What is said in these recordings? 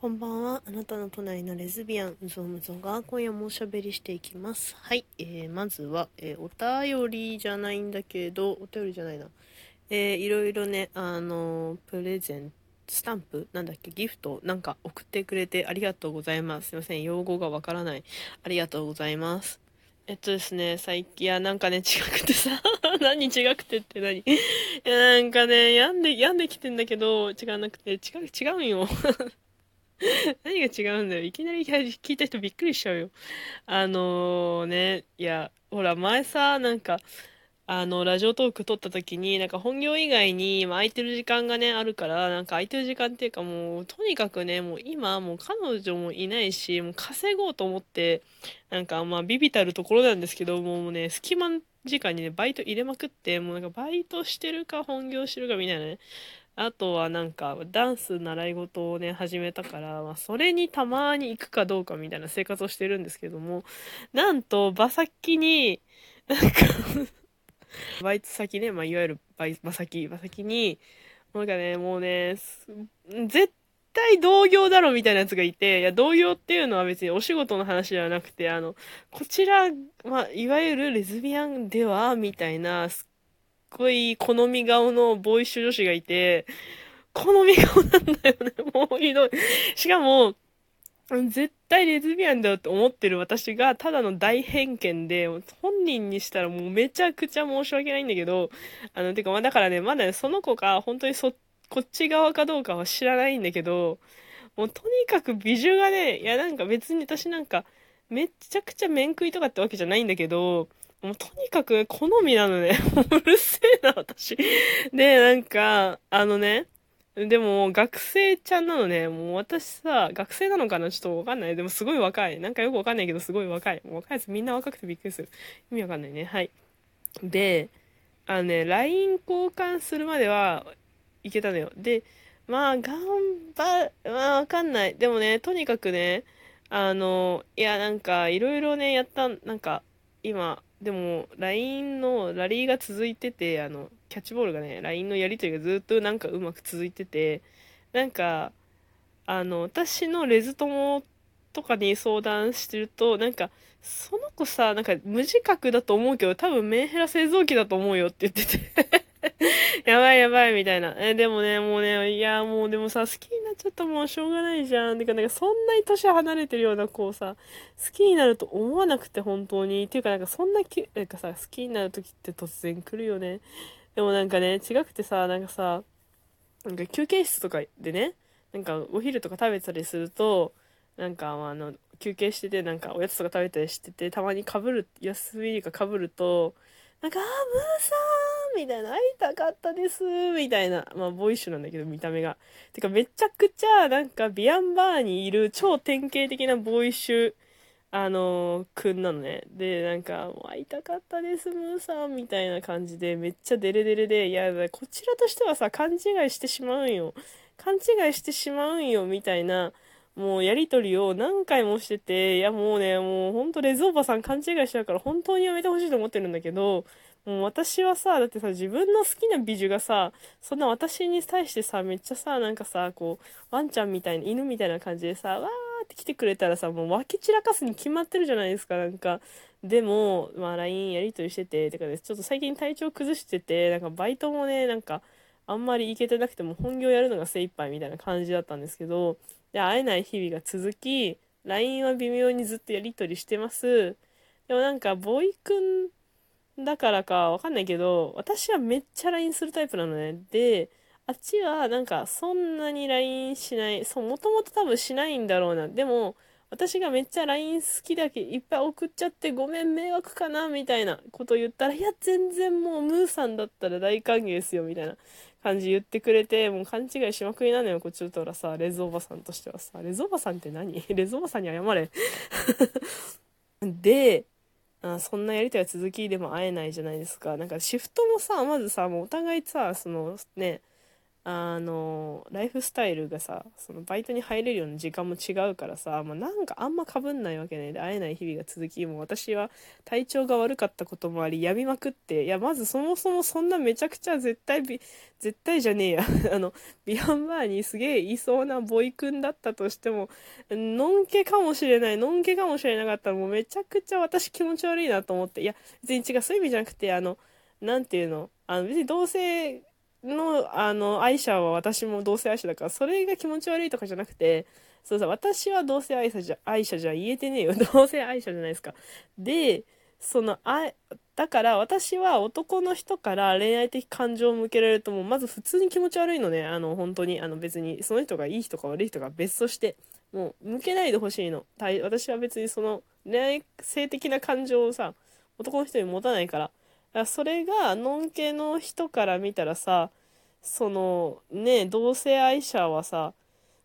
こんばんは。あなたの隣のレズビアン、ゾムゾが今夜もおしゃべりしていきます。はい。えー、まずは、えー、お便りじゃないんだけど、お便りじゃないな。えー、いろいろね、あの、プレゼントスタンプなんだっけ？ギフトなんか送ってくれてありがとうございます。すいません。用語がわからない。ありがとうございます。えっとですね、最近、いや、なんかね、違くてさ、何違くてって何？いや、なんかね、病んで、病んできてんだけど、違わなくて、違う、違うんよ。何が違うんだよ。いきなり聞いた人びっくりしちゃうよ。あのー、ね、いや、ほら、前さ、なんか、あの、ラジオトーク撮った時に、なんか本業以外に、空いてる時間がね、あるから、なんか空いてる時間っていうかもう、とにかくね、もう今、もう彼女もいないし、もう稼ごうと思って、なんかまあ、ビビたるところなんですけど、もうね、隙間時間にね、バイト入れまくって、もうなんかバイトしてるか本業してるかみたいなね、あとはなんかダンス習い事をね始めたから、まあ、それにたまに行くかどうかみたいな生活をしてるんですけどもなんと馬先になんかバイト先ね、まあ、いわゆるバイ馬先馬先になんかねもうね絶対同業だろみたいなやつがいて、いや、同業っていうのは別にお仕事の話ではなくて、あの、こちら、まあ、いわゆるレズビアンでは、みたいな、ごい好み顔のボーイッシュ女子がいて、好み顔なんだよね。もうひどい。しかも、絶対レズビアンだよって思ってる私がただの大偏見で、本人にしたらもうめちゃくちゃ申し訳ないんだけど、あの、てかまあだからね、まだね、その子が本当にそ、こっち側かどうかは知らないんだけど、もうとにかく美女がね、いやなんか別に私なんか、めちゃくちゃ面食いとかってわけじゃないんだけど、もうとにかく好みなのね。うるせえな、私。で、なんか、あのね、でも、学生ちゃんなのね。もう私さ、学生なのかな？ちょっとわかんない。でもすごい若い。なんかよくわかんないけど、すごい若い。もう若いやつみんな若くてびっくりする。意味わかんないね。はい。で、あのね、LINE 交換するまではいけたのよ。で、まあ、頑張、まあ、わかんない。でもね、とにかくね、あの、いや、なんか、いろいろね、やった、なんか、今、でも LINE のラリーが続いててあのキャッチボールがね LINE のやり取りがずっとなんかうまく続いててなんかあの私のレズ友とかに相談してるとなんかその子さなんか無自覚だと思うけど多分メンヘラ製造機だと思うよって言ってて。やばいやばいみたいな。え、でもね、もうね、いや、もうでもさ、好きになっちゃったもんしょうがないじゃん。てか、なんかそんなに年離れてるような子をさ、好きになると思わなくて本当に。っていうか、なんかそんなき、なんかさ、好きになる時って突然来るよね。でもなんかね、違くてさ、なんかさ、なんか休憩室とかでね、なんかお昼とか食べたりすると、なんかあの、休憩してて、なんかおやつとか食べたりしてて、たまにかぶる、休みがかぶると、なんか、あー、ムーさんみたいな、会いたかったですみたいな。まあ、ボーイッシュなんだけど、見た目が。てか、めちゃくちゃ、なんか、ビアンバーにいる超典型的なボーイッシュ、あのー、くんなのね。で、なんか、もう会いたかったです、ムーさんみたいな感じで、めっちゃデレデレで、いや、こちらとしてはさ、勘違いしてしまうんよ。勘違いしてしまうんよ、みたいな。もうやりとりを何回もしてて、いやもうね、もうほんとレズおばさん勘違いしちゃうから本当にやめてほしいと思ってるんだけど、もう私はさ、だってさ、自分の好きな美女がさ、そんな私に対してさ、めっちゃさ、なんかさ、こう、ワンちゃんみたいな、犬みたいな感じでさ、わーって来てくれたらさ、もう分け散らかすに決まってるじゃないですか、なんか。でも、まあ LINE やりとりしてて、てかね、ちょっと最近体調崩してて、なんかバイトもね、なんか、あんまり行けてなくても本業やるのが精一杯みたいな感じだったんですけど、で、会えない日々が続き、LINE は微妙にずっとやり取りしてます。でもなんか、ボーイくんだからかわかんないけど、私はめっちゃ LINE するタイプなのね。で、あっちはなんかそんなに LINE しない。そう、もともと多分しないんだろうな。でも、私がめっちゃ LINE 好きだけいっぱい送っちゃってごめん迷惑かなみたいなこと言ったら、いや全然もうムーさんだったら大歓迎ですよみたいな感じ言ってくれて、もう勘違いしまくりなのよ、こっちとらさ、レズおばさんとしてはさ、レズおばさんって何？レズおばさんに謝れ。で、あそんなやりたいは続きでも会えないじゃないですか。なんかシフトもさ、まずさ、もうお互いさ、そのね、あのライフスタイルがさそのバイトに入れるような時間も違うからさ、まあ、なんかあんまかぶんないわけね。で会えない日々が続きもう私は体調が悪かったこともあり病みまくっていやまずそもそもそんなめちゃくちゃ絶対絶対じゃねえや。あのビアンバーにすげえいそうなボイ君だったとしてものんけかもしれないのんけかもしれなかったらもうめちゃくちゃ私気持ち悪いなと思って。いや別に違う。そういう意味じゃなくてあの何て言うの？あの別に同性の、あの、愛者は私も同性愛者だから、それが気持ち悪いとかじゃなくて、そうさ、私は同性愛者じゃ、愛者じゃ言えてねえよ。同性愛者じゃないですか。で、その、あ、だから私は男の人から恋愛的感情を向けられるともうまず普通に気持ち悪いのね。あの、本当に、あの別に、その人がいい人か悪い人か別として、もう向けないでほしいの。私は別にその恋愛性的な感情をさ、男の人に持たないから。それがのんけの人から見たらさそのね同性愛者はさ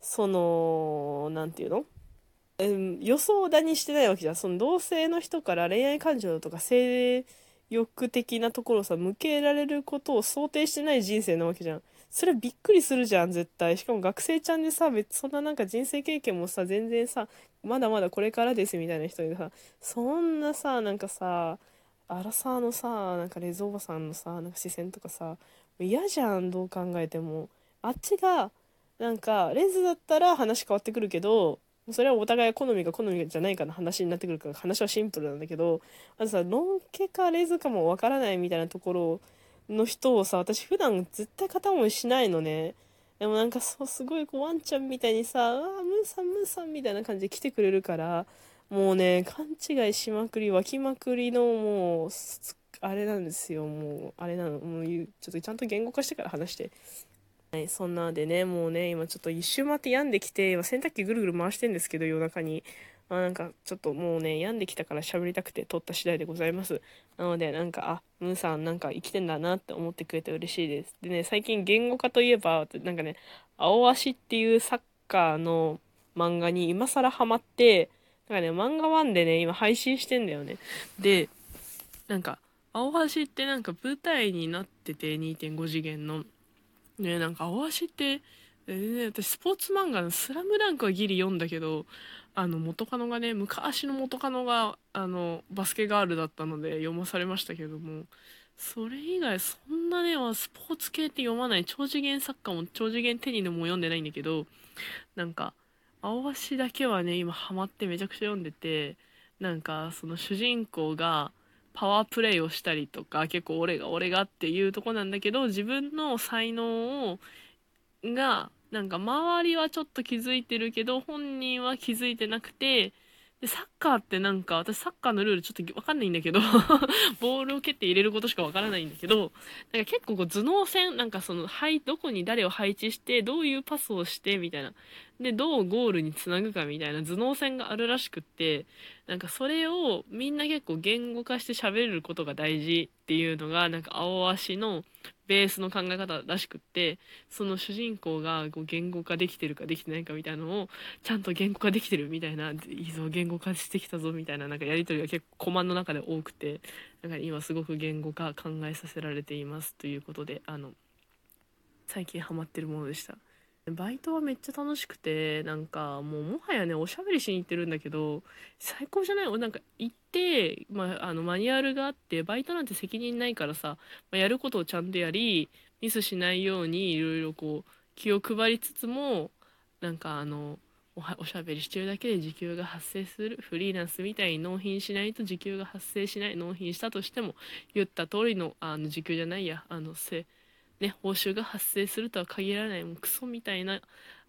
その何て言うの？うん、予想だにしてないわけじゃん。その同性の人から恋愛感情とか性欲的なところをさ向けられることを想定してない人生なわけじゃん。それびっくりするじゃん絶対。しかも学生ちゃんでさ別そんななんか人生経験もさ全然さまだまだこれからですみたいな人にさそんなさなんかさアラサーのさなんかレズおばさんのさなんか視線とかさ嫌じゃんどう考えても。あっちがなんかレズだったら話変わってくるけどそれはお互い好みが好みじゃないかの話になってくるから話はシンプルなんだけどあとさのんけかレズかもわからないみたいなところの人をさ私普段絶対片思いしないのね。でもなんかそうすごいこうワンちゃんみたいにさ「ああムーさんムーさん」みたいな感じで来てくれるからもうね、勘違いしまくり、湧きまくりのもう、あれなんですよ、もう、あれなの、もう、ちょっとちゃんと言語化してから話して。はい、そんなでね、もうね、今ちょっと一周回って病んできて、今洗濯機ぐるぐる回してんですけど、夜中に。まあなんか、ちょっともうね、病んできたから喋りたくて撮った次第でございます。なので、なんか、あ、ムーさんなんか生きてんだなって思ってくれて嬉しいです。でね、最近言語化といえば、なんかね、青足っていうサッカーの漫画に今更ハマって、なんかね、漫画1でね、今配信してんだよね。で、なんか、青橋ってなんか舞台になってて、2.5次元の。ね、なんか青橋って、私スポーツ漫画のスラムダンクはギリ読んだけど、あの元カノがね、昔の元カノが、あの、バスケガールだったので読まされましたけども、それ以外そんなね、スポーツ系って読まない。超次元サッカーも超次元テニでも読んでないんだけど、なんか、青足だけはね今ハマってめちゃくちゃ読んでてなんかその主人公がパワープレイをしたりとか結構俺が俺がっていうとこなんだけど自分の才能をがなんか周りはちょっと気づいてるけど本人は気づいてなくてで、サッカーってなんか、私サッカーのルールちょっとわかんないんだけど ボールを蹴って入れることしかわからないんだけど、なんか結構こう頭脳戦、なんかその、はい、どこに誰を配置して、どういうパスをして、みたいな。で、どうゴールにつなぐかみたいな頭脳戦があるらしくって、なんかそれをみんな結構言語化して喋れることが大事っていうのが、なんか青足のベースの考え方らしくってその主人公がこう言語化できてるかできてないかみたいなのをちゃんと言語化できてるみたいないいぞ言語化してきたぞみたいななんかやり取りが結構コマの中で多くてなんか今すごく言語化考えさせられていますということであの最近ハマってるものでした。バイトはめっちゃ楽しくて、なんかもうもはやね、おしゃべりしに行ってるんだけど、最高じゃない？なんか行って、まあ、あの、マニュアルがあって、バイトなんて責任ないからさ、まあ、やることをちゃんとやり、ミスしないようにいろいろこう、気を配りつつも、なんかあの、おしゃべりしてるだけで時給が発生するフリーランスみたいに納品しないと時給が発生しない納品したとしても言った通りのあの時給じゃないやあのせね、報酬が発生するとは限らないもうクソみたいな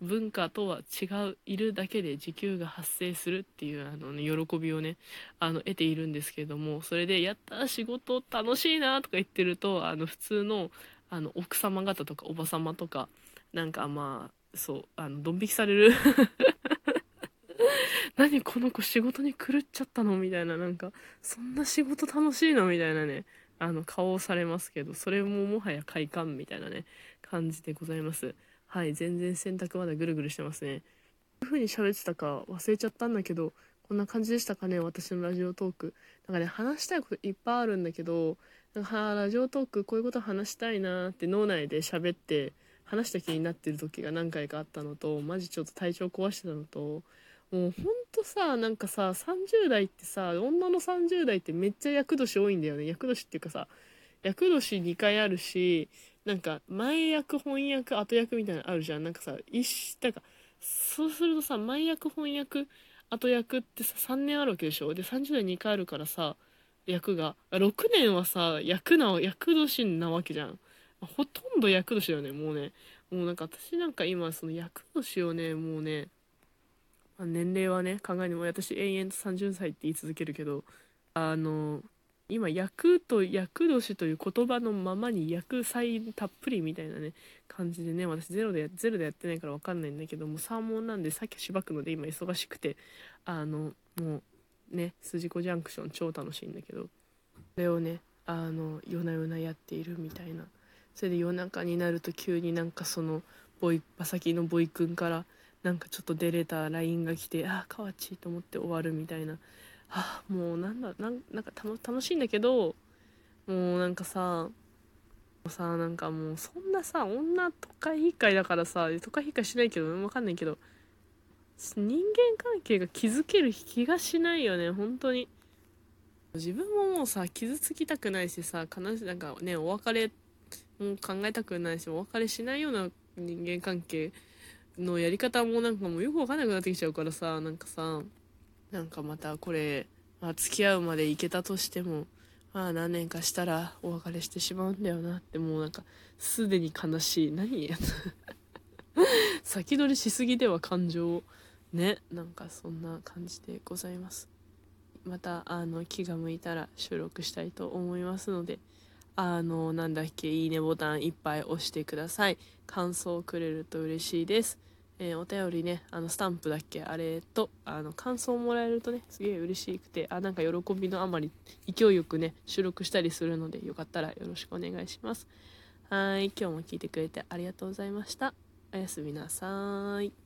文化とは違ういるだけで時給が発生するっていうあの、ね、喜びをねあの得ているんですけれどもそれで「やった仕事楽しいな」とか言ってるとあの普通のあの奥様方とかおば様とかなんかまあそうあのドン引きされる。何この子仕事に狂っちゃったのみたいななんかそんな仕事楽しいのみたいなね。あの顔をされますけどそれももはや快感みたいなね感じでございます。はい全然洗濯まだぐるぐるしてますね。どういう風に喋ってたか忘れちゃったんだけどこんな感じでしたかね私のラジオトーク。なんかね話したいこといっぱいあるんだけどなんかラジオトークこういうこと話したいなって脳内で喋って話した気になってる時が何回かあったのとマジちょっと体調壊してたのともうほんとさなんかさ30代ってさ女の30代ってめっちゃ厄年多いんだよね。厄年っていうかさ厄年2回あるしなんか前役翻訳後役みたいなのあるじゃん。なんかさ一なんかそうするとさ前役翻訳後役ってさ3年あるわけでしょ？で30代2回あるからさ役が。6年はさ役な役年なわけじゃん。ほとんど役年だよねもうね。もうなんか私なんか今その役年をねもうねまあ、年齢はね考えても私延々と30歳って言い続けるけどあの今役と役年という言葉のままに役祭たっぷりみたいなね感じでね私ゼロでゼロでやってないから分かんないんだけどもサーモンなんでさっきしばくので今忙しくてあのもうね筋子ジャンクション超楽しいんだけどこれをねあの夜な夜なやっているみたいな。それで夜中になると急になんかそのボイ馬先のボイ君からなんかちょっと出れた LINE が来てああ河内と思って終わるみたいな。あもうなんだなんなんか楽しいんだけどもうなんかさもうさなんかもうそんなさ女都会引っかいだからさ都会引っかいしないけど分かんないけど人間関係が築ける気がしないよね本当に。自分ももうさ傷つきたくないしさ悲しなんかねお別れも考えたくないしお別れしないような人間関係のやり方もなんかもうよくわかんなくなってきちゃうからさなんかさなんかまたこれ、まあ、付き合うまでいけたとしてもまあ何年かしたらお別れしてしまうんだよなってもうなんかすでに悲しい。何や 先取りしすぎでは感情ねなんかそんな感じでございます。またあの気が向いたら収録したいと思いますのであのなんだっけいいねボタンいっぱい押してください。感想をくれると嬉しいです。えー、お便りねあのスタンプだっけあれとあの感想をもらえるとねすげえ嬉しくてあなんか喜びのあまり勢いよくね収録したりするのでよかったらよろしくお願いします。はい今日も聞いてくれてありがとうございました。おやすみなさい。